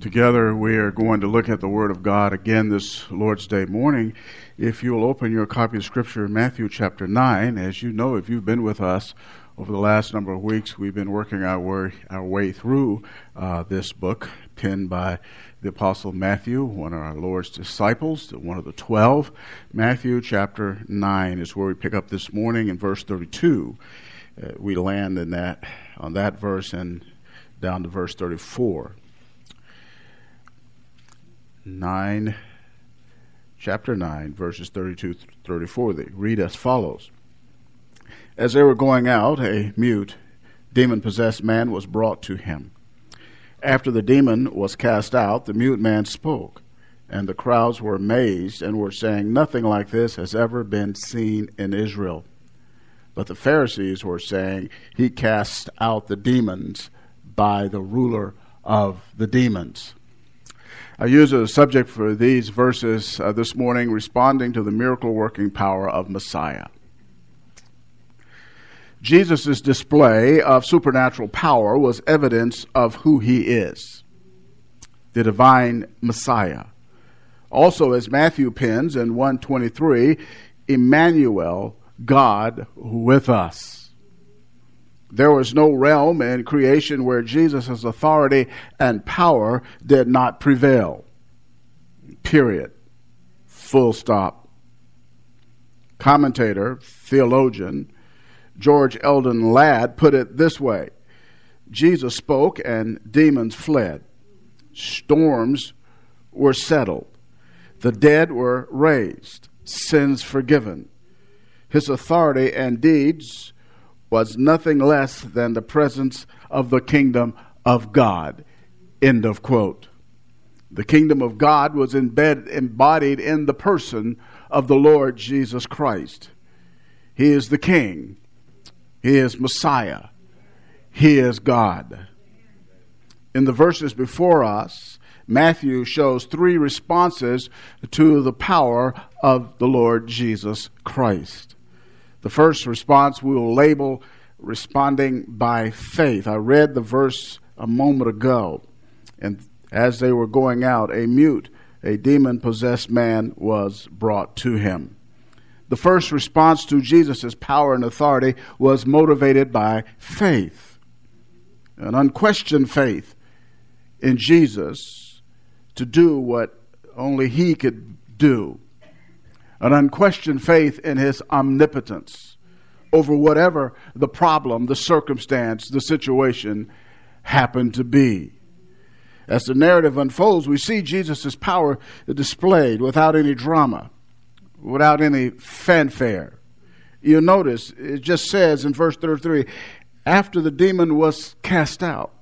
Together, we are going to look at the Word of God again this Lord's Day morning. If you will open your copy of Scripture in Matthew chapter 9, as you know, if you've been with us over the last number of weeks, we've been working our way, our way through uh, this book, penned by the Apostle Matthew, one of our Lord's disciples, one of the twelve. Matthew chapter 9 is where we pick up this morning in verse 32. Uh, we land in that on that verse and down to verse 34. 9 chapter 9 verses 32 34 they read as follows. As they were going out a mute demon possessed man was brought to him. After the demon was cast out the mute man spoke and the crowds were amazed and were saying nothing like this has ever been seen in Israel. But the Pharisees were saying he cast out the demons by the ruler of the demons I use a subject for these verses uh, this morning responding to the miracle working power of Messiah. Jesus' display of supernatural power was evidence of who he is the divine Messiah. Also, as Matthew pens in 123, Emmanuel, God with us. There was no realm in creation where Jesus' authority and power did not prevail. Period. Full stop. Commentator, theologian, George Eldon Ladd put it this way Jesus spoke and demons fled. Storms were settled. The dead were raised. Sins forgiven. His authority and deeds was nothing less than the presence of the kingdom of God. End of quote. The kingdom of God was embodied in the person of the Lord Jesus Christ. He is the King. He is Messiah. He is God. In the verses before us, Matthew shows three responses to the power of the Lord Jesus Christ. The first response we will label responding by faith. I read the verse a moment ago, and as they were going out, a mute, a demon possessed man was brought to him. The first response to Jesus' power and authority was motivated by faith, an unquestioned faith in Jesus to do what only he could do an unquestioned faith in his omnipotence over whatever the problem, the circumstance, the situation happened to be. As the narrative unfolds, we see Jesus' power displayed without any drama, without any fanfare. You'll notice it just says in verse 33 after the demon was cast out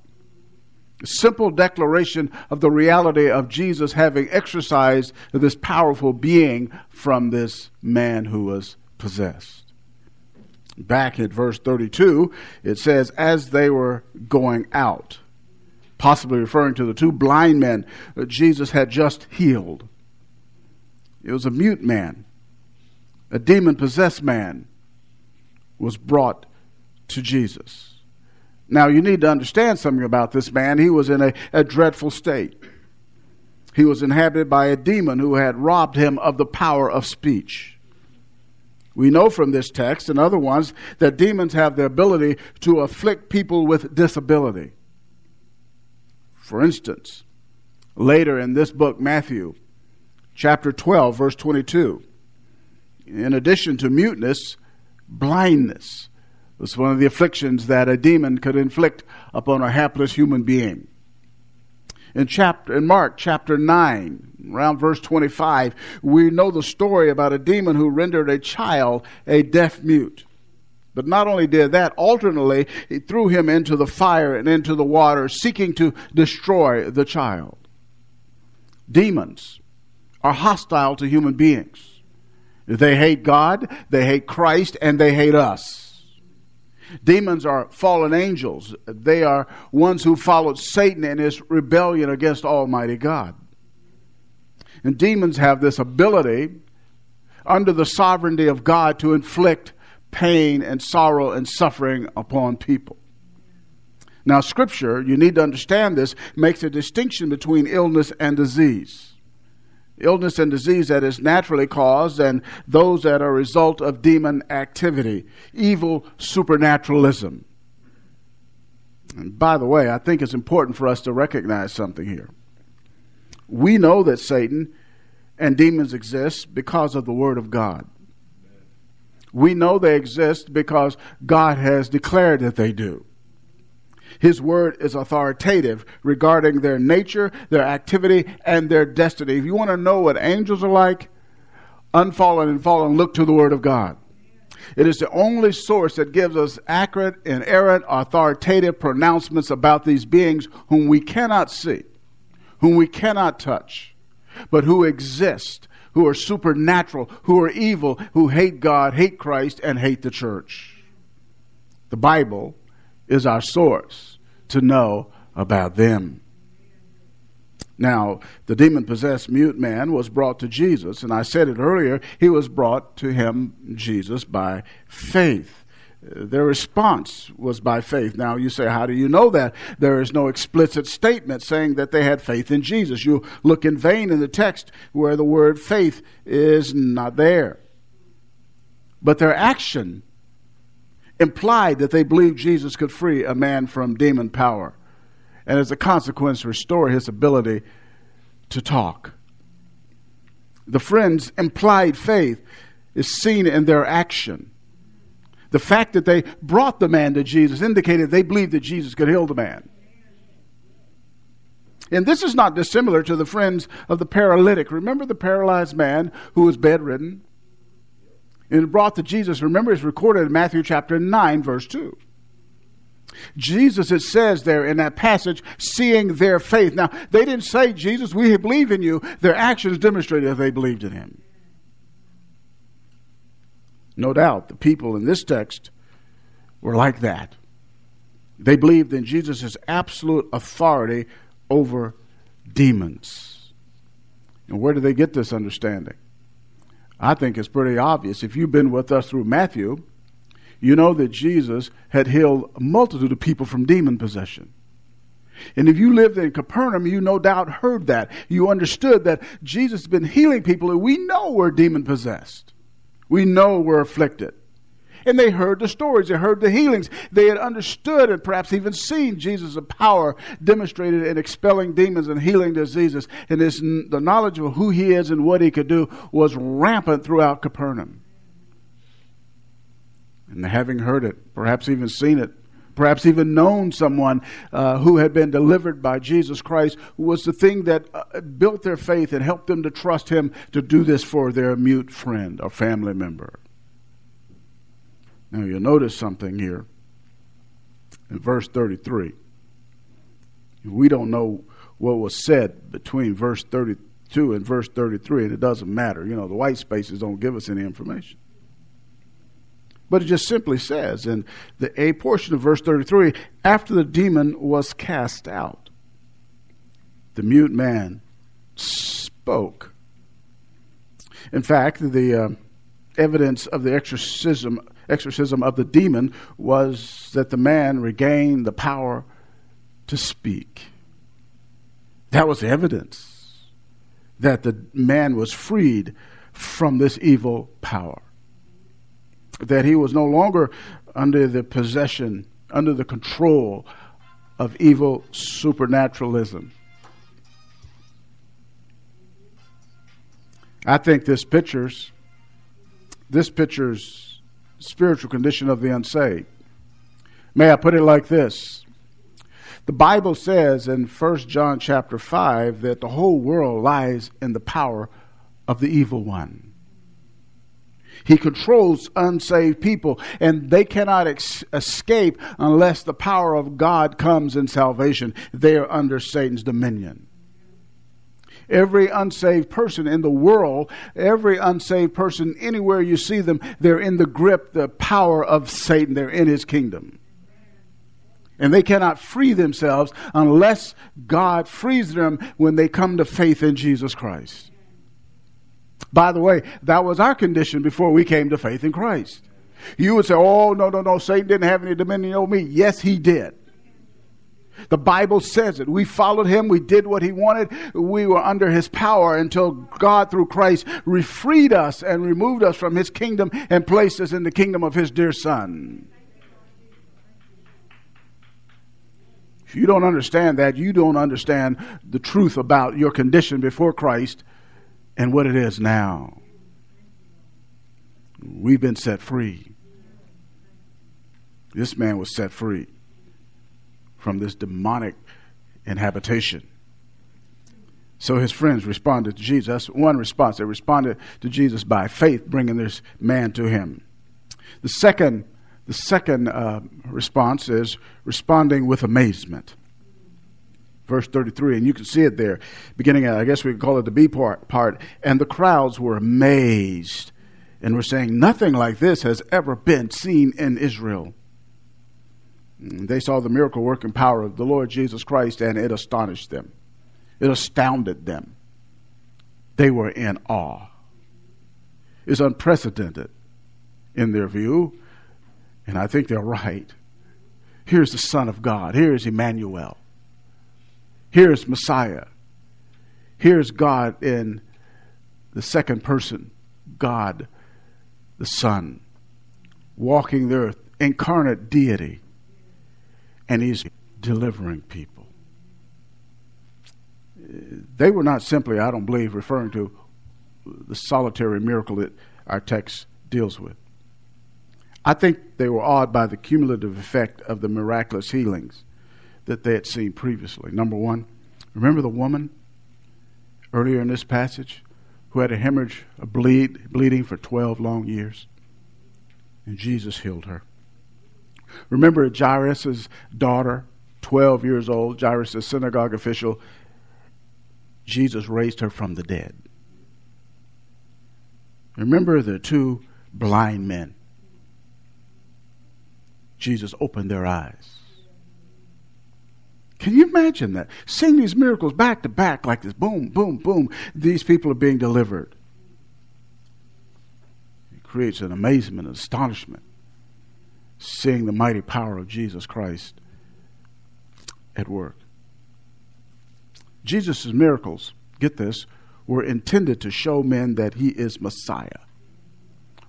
simple declaration of the reality of Jesus having exorcised this powerful being from this man who was possessed. Back at verse 32, it says, As they were going out, possibly referring to the two blind men that Jesus had just healed. It was a mute man, a demon possessed man was brought to Jesus. Now, you need to understand something about this man. He was in a, a dreadful state. He was inhabited by a demon who had robbed him of the power of speech. We know from this text and other ones that demons have the ability to afflict people with disability. For instance, later in this book, Matthew, chapter 12, verse 22, in addition to muteness, blindness was one of the afflictions that a demon could inflict upon a hapless human being. In chapter in Mark chapter 9, around verse 25, we know the story about a demon who rendered a child a deaf mute. But not only did that, alternately, he threw him into the fire and into the water, seeking to destroy the child. Demons are hostile to human beings. They hate God, they hate Christ, and they hate us. Demons are fallen angels. They are ones who followed Satan in his rebellion against Almighty God. And demons have this ability, under the sovereignty of God, to inflict pain and sorrow and suffering upon people. Now, Scripture, you need to understand this, makes a distinction between illness and disease. Illness and disease that is naturally caused, and those that are a result of demon activity, evil supernaturalism. And by the way, I think it's important for us to recognize something here. We know that Satan and demons exist because of the Word of God. We know they exist because God has declared that they do. His word is authoritative regarding their nature, their activity, and their destiny. If you want to know what angels are like, unfallen and fallen, look to the word of God. It is the only source that gives us accurate, inerrant, authoritative pronouncements about these beings whom we cannot see, whom we cannot touch, but who exist, who are supernatural, who are evil, who hate God, hate Christ, and hate the church. The Bible is our source to know about them. Now, the demon possessed mute man was brought to Jesus, and I said it earlier, he was brought to him, Jesus, by faith. Their response was by faith. Now, you say, how do you know that? There is no explicit statement saying that they had faith in Jesus. You look in vain in the text where the word faith is not there. But their action implied that they believed Jesus could free a man from demon power and as a consequence restore his ability to talk. The friends' implied faith is seen in their action. The fact that they brought the man to Jesus indicated they believed that Jesus could heal the man. And this is not dissimilar to the friends of the paralytic. Remember the paralyzed man who was bedridden? And brought to Jesus, remember, it's recorded in Matthew chapter 9, verse 2. Jesus, it says there in that passage, seeing their faith. Now, they didn't say, Jesus, we believe in you. Their actions demonstrated that they believed in him. No doubt, the people in this text were like that. They believed in Jesus' absolute authority over demons. And where did they get this understanding? I think it's pretty obvious. If you've been with us through Matthew, you know that Jesus had healed a multitude of people from demon possession. And if you lived in Capernaum, you no doubt heard that. You understood that Jesus has been healing people and we know we're demon possessed. We know we're afflicted. And they heard the stories, they heard the healings. They had understood and perhaps even seen Jesus' power demonstrated in expelling demons and healing diseases. And this, the knowledge of who he is and what he could do was rampant throughout Capernaum. And having heard it, perhaps even seen it, perhaps even known someone uh, who had been delivered by Jesus Christ, was the thing that uh, built their faith and helped them to trust Him to do this for their mute friend or family member. Now you'll notice something here in verse 33. We don't know what was said between verse 32 and verse 33, and it doesn't matter. You know, the white spaces don't give us any information. But it just simply says in the A portion of verse 33 after the demon was cast out, the mute man spoke. In fact, the uh, evidence of the exorcism exorcism of the demon was that the man regained the power to speak. That was evidence that the man was freed from this evil power. That he was no longer under the possession, under the control of evil supernaturalism. I think this pictures this pictures spiritual condition of the unsaved. May I put it like this? The Bible says in 1 John chapter 5 that the whole world lies in the power of the evil one. He controls unsaved people, and they cannot ex- escape unless the power of God comes in salvation. They are under Satan's dominion. Every unsaved person in the world, every unsaved person, anywhere you see them, they're in the grip, the power of Satan. They're in his kingdom. And they cannot free themselves unless God frees them when they come to faith in Jesus Christ. By the way, that was our condition before we came to faith in Christ. You would say, oh, no, no, no, Satan didn't have any dominion over me. Yes, he did. The Bible says it. We followed him. We did what he wanted. We were under his power until God, through Christ, freed us and removed us from his kingdom and placed us in the kingdom of his dear son. If you don't understand that, you don't understand the truth about your condition before Christ and what it is now. We've been set free. This man was set free from this demonic inhabitation. So his friends responded to Jesus. That's one response. They responded to Jesus by faith, bringing this man to him. The second, the second uh, response is responding with amazement. Verse 33, and you can see it there, beginning at, I guess we could call it the B part, part. And the crowds were amazed and were saying, Nothing like this has ever been seen in Israel. They saw the miracle working power of the Lord Jesus Christ, and it astonished them. It astounded them. They were in awe. It's unprecedented in their view, and I think they're right. Here's the Son of God. Here's Emmanuel. Here's Messiah. Here's God in the second person, God the Son, walking the earth, incarnate deity and he's delivering people. They were not simply, I don't believe, referring to the solitary miracle that our text deals with. I think they were awed by the cumulative effect of the miraculous healings that they had seen previously. Number one, remember the woman earlier in this passage who had a hemorrhage, a bleed, bleeding for 12 long years? And Jesus healed her. Remember Jairus' daughter, 12 years old, Jairus, synagogue official, Jesus raised her from the dead. Remember the two blind men. Jesus opened their eyes. Can you imagine that? Seeing these miracles back to back like this boom, boom, boom. These people are being delivered. It creates an amazement, astonishment seeing the mighty power of Jesus Christ at work. Jesus' miracles, get this, were intended to show men that he is Messiah.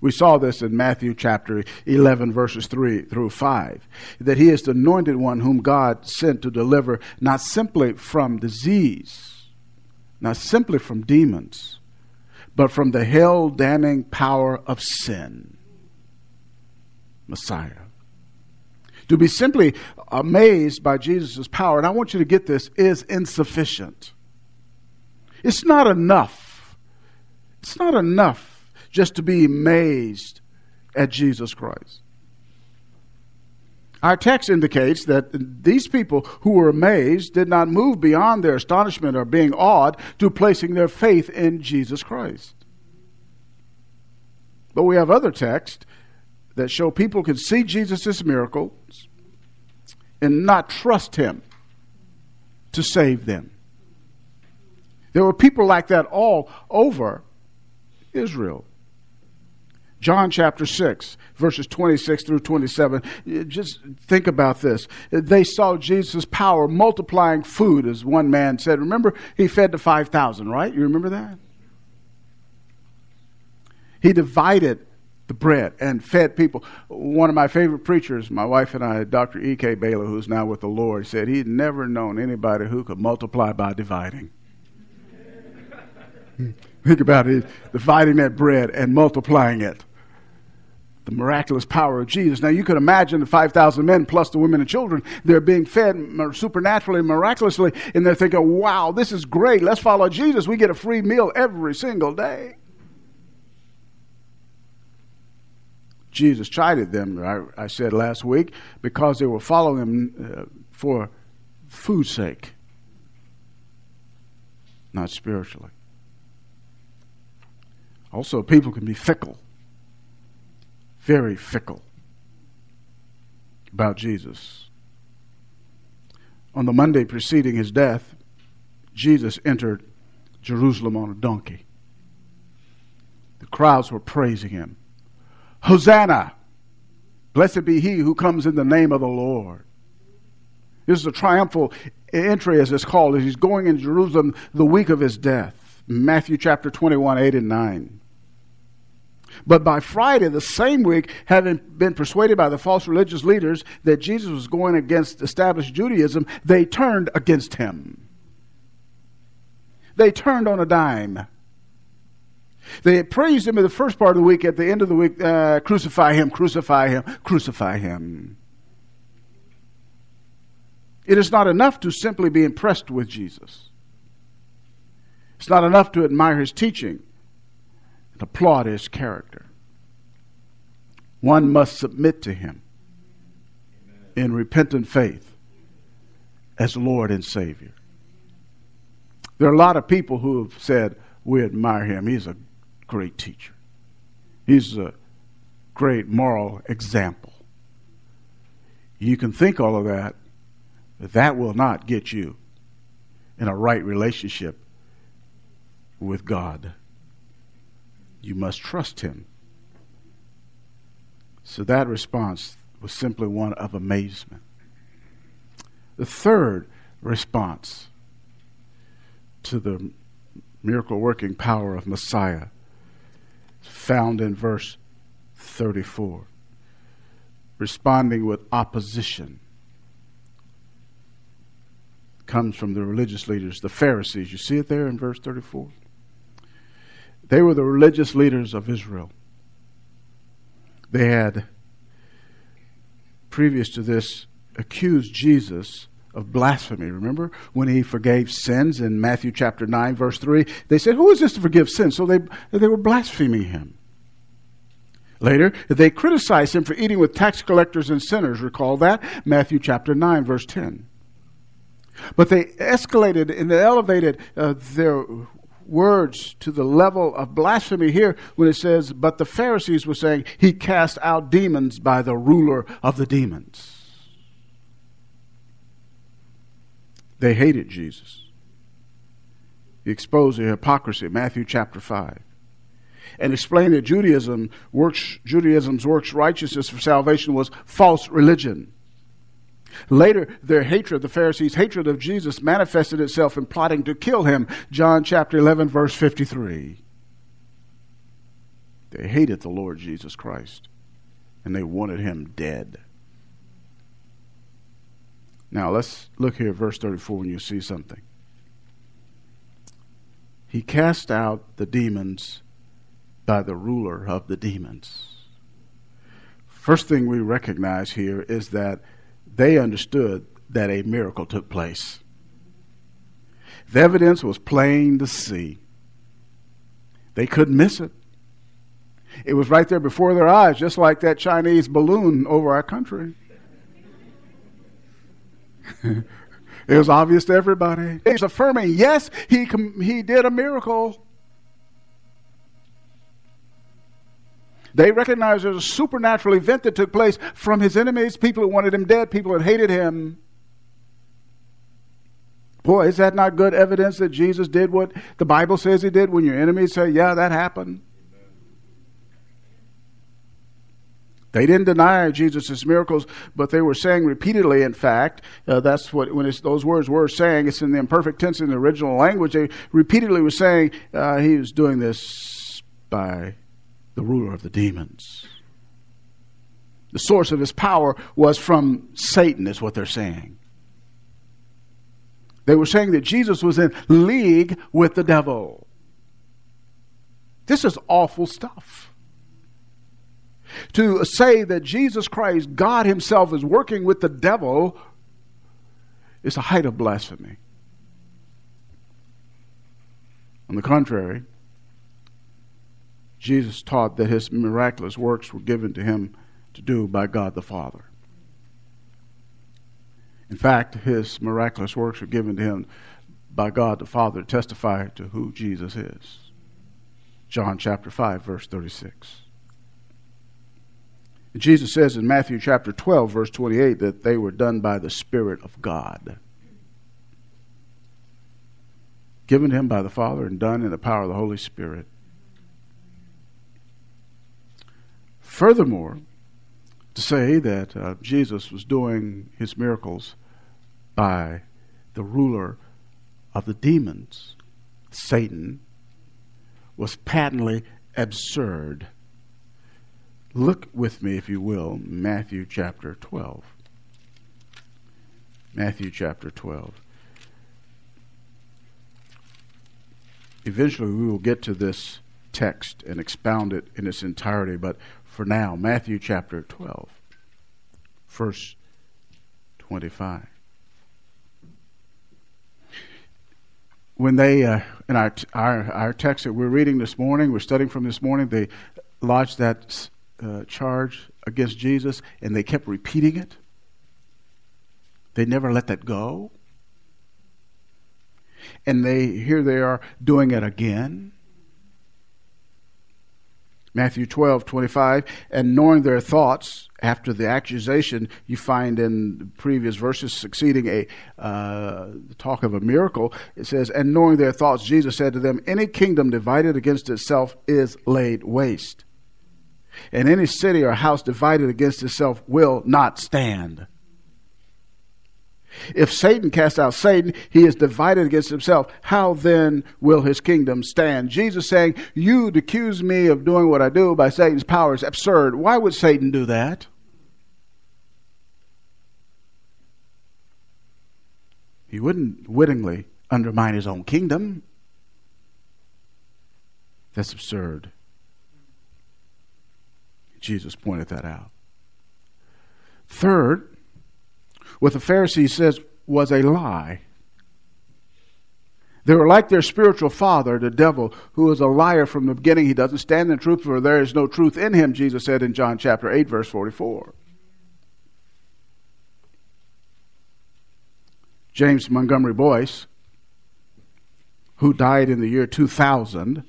We saw this in Matthew chapter 11, verses 3 through 5, that he is the anointed one whom God sent to deliver not simply from disease, not simply from demons, but from the hell damning power of sin. Messiah. To be simply amazed by Jesus' power, and I want you to get this, is insufficient. It's not enough. It's not enough just to be amazed at Jesus Christ. Our text indicates that these people who were amazed did not move beyond their astonishment or being awed to placing their faith in Jesus Christ. But we have other texts that show people can see Jesus' miracles and not trust him to save them. There were people like that all over Israel. John chapter 6, verses 26 through 27. Just think about this. They saw Jesus' power multiplying food, as one man said. Remember, he fed the 5,000, right? You remember that? He divided the bread and fed people. One of my favorite preachers, my wife and I, Dr. E.K. Bailey, who's now with the Lord, said he'd never known anybody who could multiply by dividing. Think about it dividing that bread and multiplying it. The miraculous power of Jesus. Now, you could imagine the 5,000 men plus the women and children. They're being fed supernaturally, miraculously, and they're thinking, wow, this is great. Let's follow Jesus. We get a free meal every single day. Jesus chided them, I, I said last week, because they were following him uh, for food's sake, not spiritually. Also, people can be fickle, very fickle about Jesus. On the Monday preceding his death, Jesus entered Jerusalem on a donkey. The crowds were praising him. Hosanna! Blessed be he who comes in the name of the Lord. This is a triumphal entry, as it's called, as he's going in Jerusalem the week of his death. Matthew chapter 21, 8 and 9. But by Friday, the same week, having been persuaded by the false religious leaders that Jesus was going against established Judaism, they turned against him. They turned on a dime. They praised him in the first part of the week. At the end of the week, uh, crucify him, crucify him, crucify him. It is not enough to simply be impressed with Jesus. It's not enough to admire his teaching and applaud his character. One must submit to him in repentant faith as Lord and Savior. There are a lot of people who have said, We admire him. He's a great teacher, he's a great moral example. You can think all of that, but that will not get you in a right relationship with God. You must trust Him. So that response was simply one of amazement. The third response to the miracle working power of Messiah found in verse 34. Responding with opposition comes from the religious leaders, the Pharisees. You see it there in verse 34? They were the religious leaders of Israel. They had, previous to this, accused Jesus of blasphemy. Remember when he forgave sins in Matthew chapter 9, verse 3? They said, Who is this to forgive sins? So they, they were blaspheming him. Later, they criticized him for eating with tax collectors and sinners. Recall that? Matthew chapter 9, verse 10. But they escalated and they elevated uh, their words to the level of blasphemy here when it says, But the Pharisees were saying, He cast out demons by the ruler of the demons. They hated Jesus. He exposed their hypocrisy, Matthew chapter 5. And explained that Judaism works, Judaism's works righteousness for salvation was false religion. Later, their hatred, the Pharisees' hatred of Jesus, manifested itself in plotting to kill him. John chapter 11, verse 53. They hated the Lord Jesus Christ, and they wanted him dead. Now, let's look here at verse 34 when you see something. He cast out the demons by the ruler of the demons. First thing we recognize here is that they understood that a miracle took place. The evidence was plain to see. They couldn't miss it. It was right there before their eyes, just like that Chinese balloon over our country. It was obvious to everybody. He's affirming, yes, he, he did a miracle. They recognized there's a supernatural event that took place from his enemies, people who wanted him dead, people that hated him. Boy, is that not good evidence that Jesus did what the Bible says he did when your enemies say, yeah, that happened? They didn't deny Jesus' miracles, but they were saying repeatedly, in fact, uh, that's what, when those words were saying, it's in the imperfect tense in the original language, they repeatedly were saying uh, he was doing this by the ruler of the demons. The source of his power was from Satan, is what they're saying. They were saying that Jesus was in league with the devil. This is awful stuff. To say that Jesus Christ, God Himself, is working with the devil is a height of blasphemy. On the contrary, Jesus taught that his miraculous works were given to him to do by God the Father. In fact, his miraculous works were given to him by God the Father to testify to who Jesus is. John chapter 5, verse 36. Jesus says in Matthew chapter 12, verse 28, that they were done by the Spirit of God. Given to him by the Father and done in the power of the Holy Spirit. Furthermore, to say that uh, Jesus was doing his miracles by the ruler of the demons, Satan, was patently absurd. Look with me, if you will, Matthew chapter 12. Matthew chapter 12. Eventually, we will get to this text and expound it in its entirety, but for now, Matthew chapter 12, verse 25. When they, uh, in our, our, our text that we're reading this morning, we're studying from this morning, they lodged that uh, charge against Jesus and they kept repeating it. They never let that go. And they here they are doing it again. Matthew 12, 25, and knowing their thoughts after the accusation, you find in previous verses succeeding a uh, talk of a miracle. It says, And knowing their thoughts, Jesus said to them, Any kingdom divided against itself is laid waste, and any city or house divided against itself will not stand. If Satan casts out Satan, he is divided against himself. How then will his kingdom stand? Jesus saying, You'd accuse me of doing what I do by Satan's power is absurd. Why would Satan do that? He wouldn't wittingly undermine his own kingdom. That's absurd. Jesus pointed that out. Third, what the Pharisees says was a lie. They were like their spiritual father, the devil, who is a liar from the beginning. He doesn't stand in truth, for there is no truth in him, Jesus said in John chapter 8, verse 44. James Montgomery Boice, who died in the year 2000,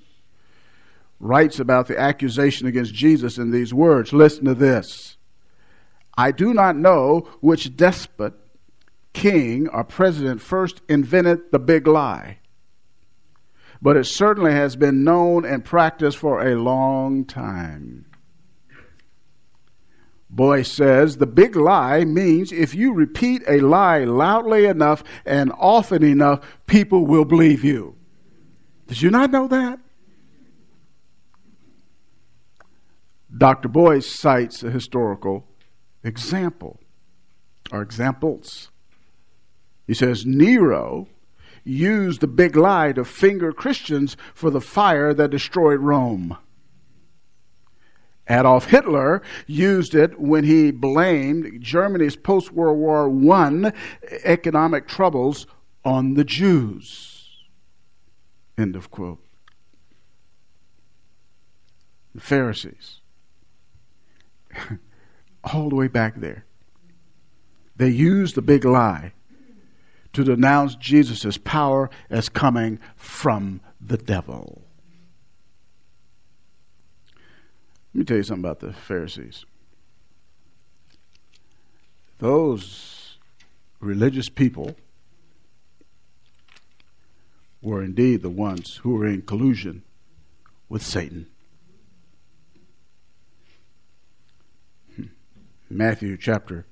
writes about the accusation against Jesus in these words. Listen to this. I do not know which despot, king, or president first invented the big lie, but it certainly has been known and practiced for a long time. Boice says the big lie means if you repeat a lie loudly enough and often enough, people will believe you. Did you not know that? Dr. Boice cites a historical example or examples. He says Nero used the big lie to finger Christians for the fire that destroyed Rome. Adolf Hitler used it when he blamed Germany's post World War I economic troubles on the Jews. End of quote. The Pharisees. all the way back there. They used the big lie to denounce Jesus' power as coming from the devil. Let me tell you something about the Pharisees. Those religious people were indeed the ones who were in collusion with Satan. Matthew chapter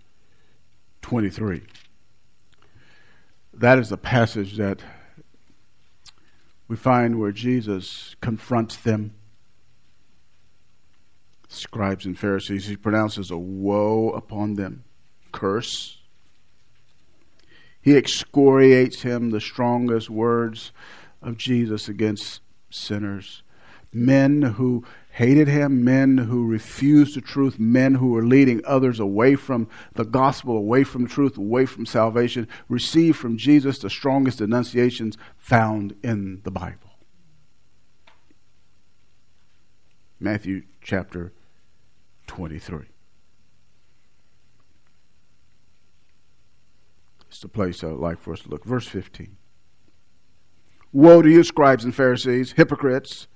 23. That is the passage that we find where Jesus confronts them. Scribes and Pharisees, he pronounces a woe upon them, curse. He excoriates him the strongest words of Jesus against sinners. Men who hated him, men who refused the truth, men who were leading others away from the gospel, away from truth, away from salvation, received from Jesus the strongest denunciations found in the Bible. Matthew chapter 23. It's the place I would like for us to look. Verse 15. Woe to you, scribes and Pharisees, hypocrites!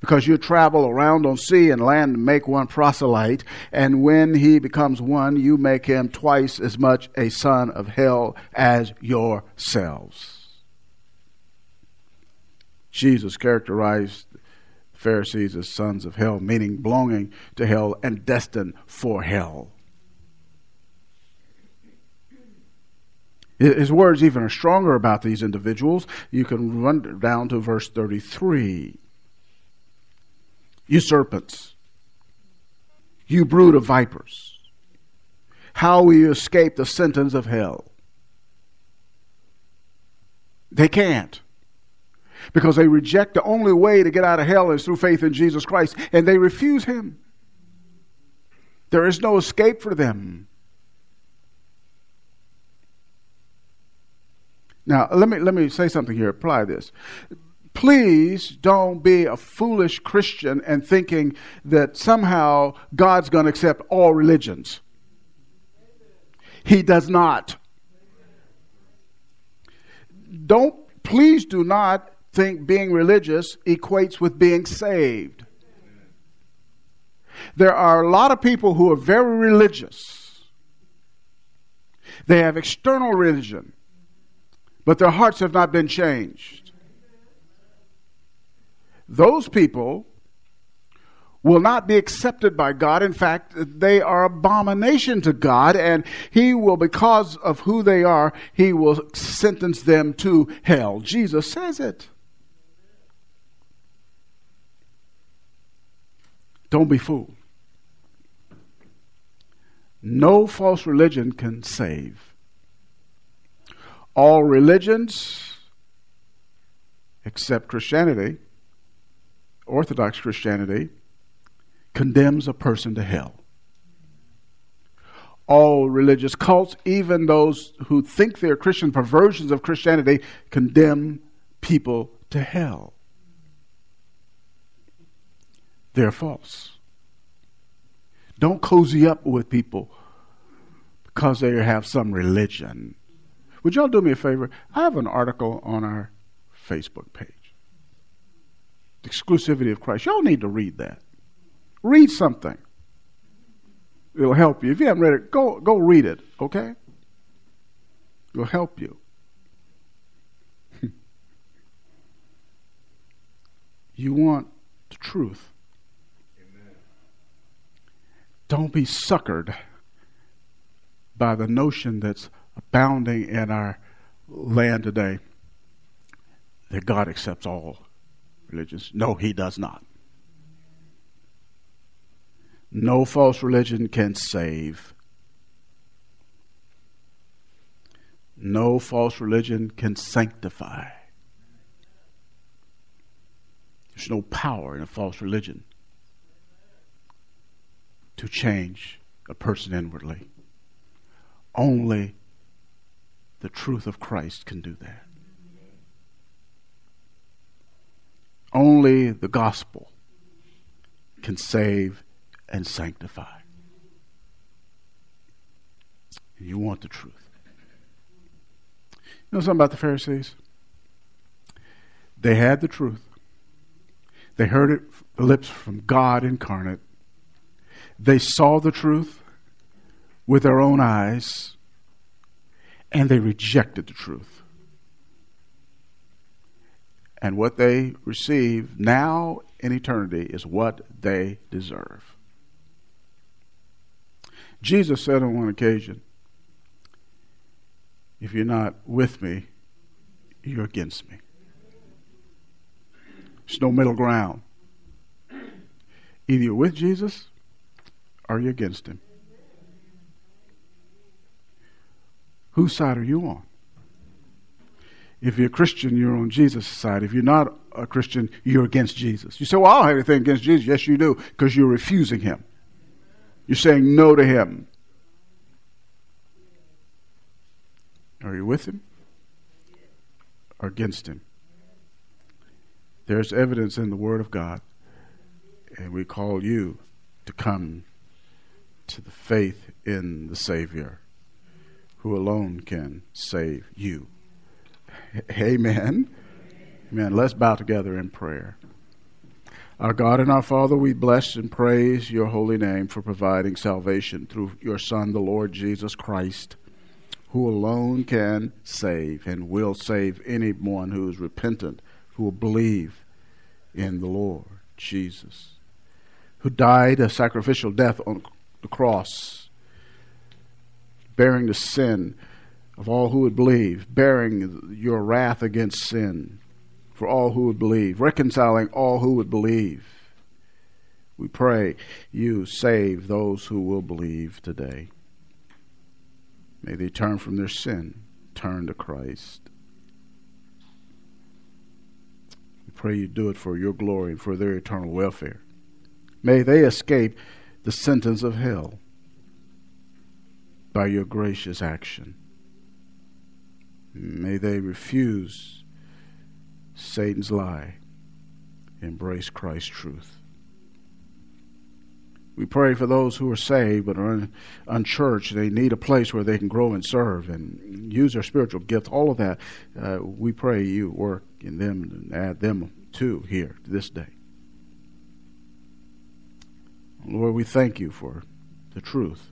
Because you travel around on sea and land to make one proselyte, and when he becomes one, you make him twice as much a son of hell as yourselves. Jesus characterized Pharisees as sons of hell, meaning belonging to hell and destined for hell. His words even are stronger about these individuals. You can run down to verse 33. You serpents, you brood of vipers, how will you escape the sentence of hell? They can't. Because they reject the only way to get out of hell is through faith in Jesus Christ, and they refuse Him. There is no escape for them. Now, let me, let me say something here. Apply this. Please don't be a foolish Christian and thinking that somehow God's going to accept all religions. He does not. Don't, please do not think being religious equates with being saved. There are a lot of people who are very religious. They have external religion but their hearts have not been changed. Those people will not be accepted by God. In fact, they are abomination to God, and He will, because of who they are, He will sentence them to hell. Jesus says it. Don't be fooled. No false religion can save all religions except Christianity, Orthodox Christianity, condemns a person to hell. All religious cults, even those who think they're Christian perversions of Christianity, condemn people to hell. They're false. Don't cozy up with people because they have some religion. Would y'all do me a favor? I have an article on our Facebook page. Exclusivity of Christ. Y'all need to read that. Read something. It'll help you. If you haven't read it, go go read it, okay? It'll help you. you want the truth. Amen. Don't be suckered by the notion that's abounding in our land today that God accepts all religions. No, He does not. No false religion can save. No false religion can sanctify. There's no power in a false religion to change a person inwardly. Only the truth of Christ can do that. Only the gospel can save and sanctify. You want the truth. You know something about the Pharisees? They had the truth. They heard it the lips from God incarnate. They saw the truth with their own eyes and they rejected the truth. And what they receive now in eternity is what they deserve. Jesus said on one occasion, If you're not with me, you're against me. There's no middle ground. Either you're with Jesus or you're against him. Whose side are you on? If you're a Christian, you're on Jesus' side. If you're not a Christian, you're against Jesus. You say, Well, I don't have anything against Jesus. Yes, you do, because you're refusing him. You're saying no to him. Are you with him or against him? There's evidence in the Word of God, and we call you to come to the faith in the Savior who alone can save you. Amen. Amen. Let's bow together in prayer. Our God and our Father, we bless and praise your holy name for providing salvation through your Son, the Lord Jesus Christ, who alone can save and will save anyone who is repentant, who will believe in the Lord Jesus, who died a sacrificial death on the cross bearing the sin of all who would believe, bearing your wrath against sin for all who would believe, reconciling all who would believe. We pray you save those who will believe today. May they turn from their sin, turn to Christ. We pray you do it for your glory and for their eternal welfare. May they escape the sentence of hell by your gracious action. May they refuse Satan's lie, embrace Christ's truth. We pray for those who are saved but are un- unchurched. They need a place where they can grow and serve and use their spiritual gifts. All of that, uh, we pray you work in them and add them to here this day. Lord, we thank you for the truth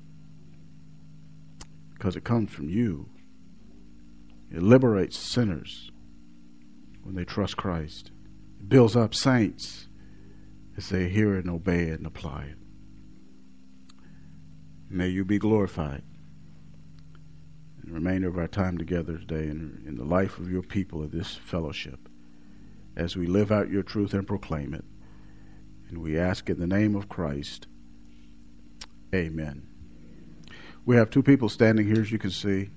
because it comes from you. It liberates sinners when they trust Christ. It builds up saints as they hear and obey and apply it. May you be glorified in the remainder of our time together today and in the life of your people of this fellowship as we live out your truth and proclaim it. And we ask in the name of Christ. Amen. We have two people standing here, as you can see.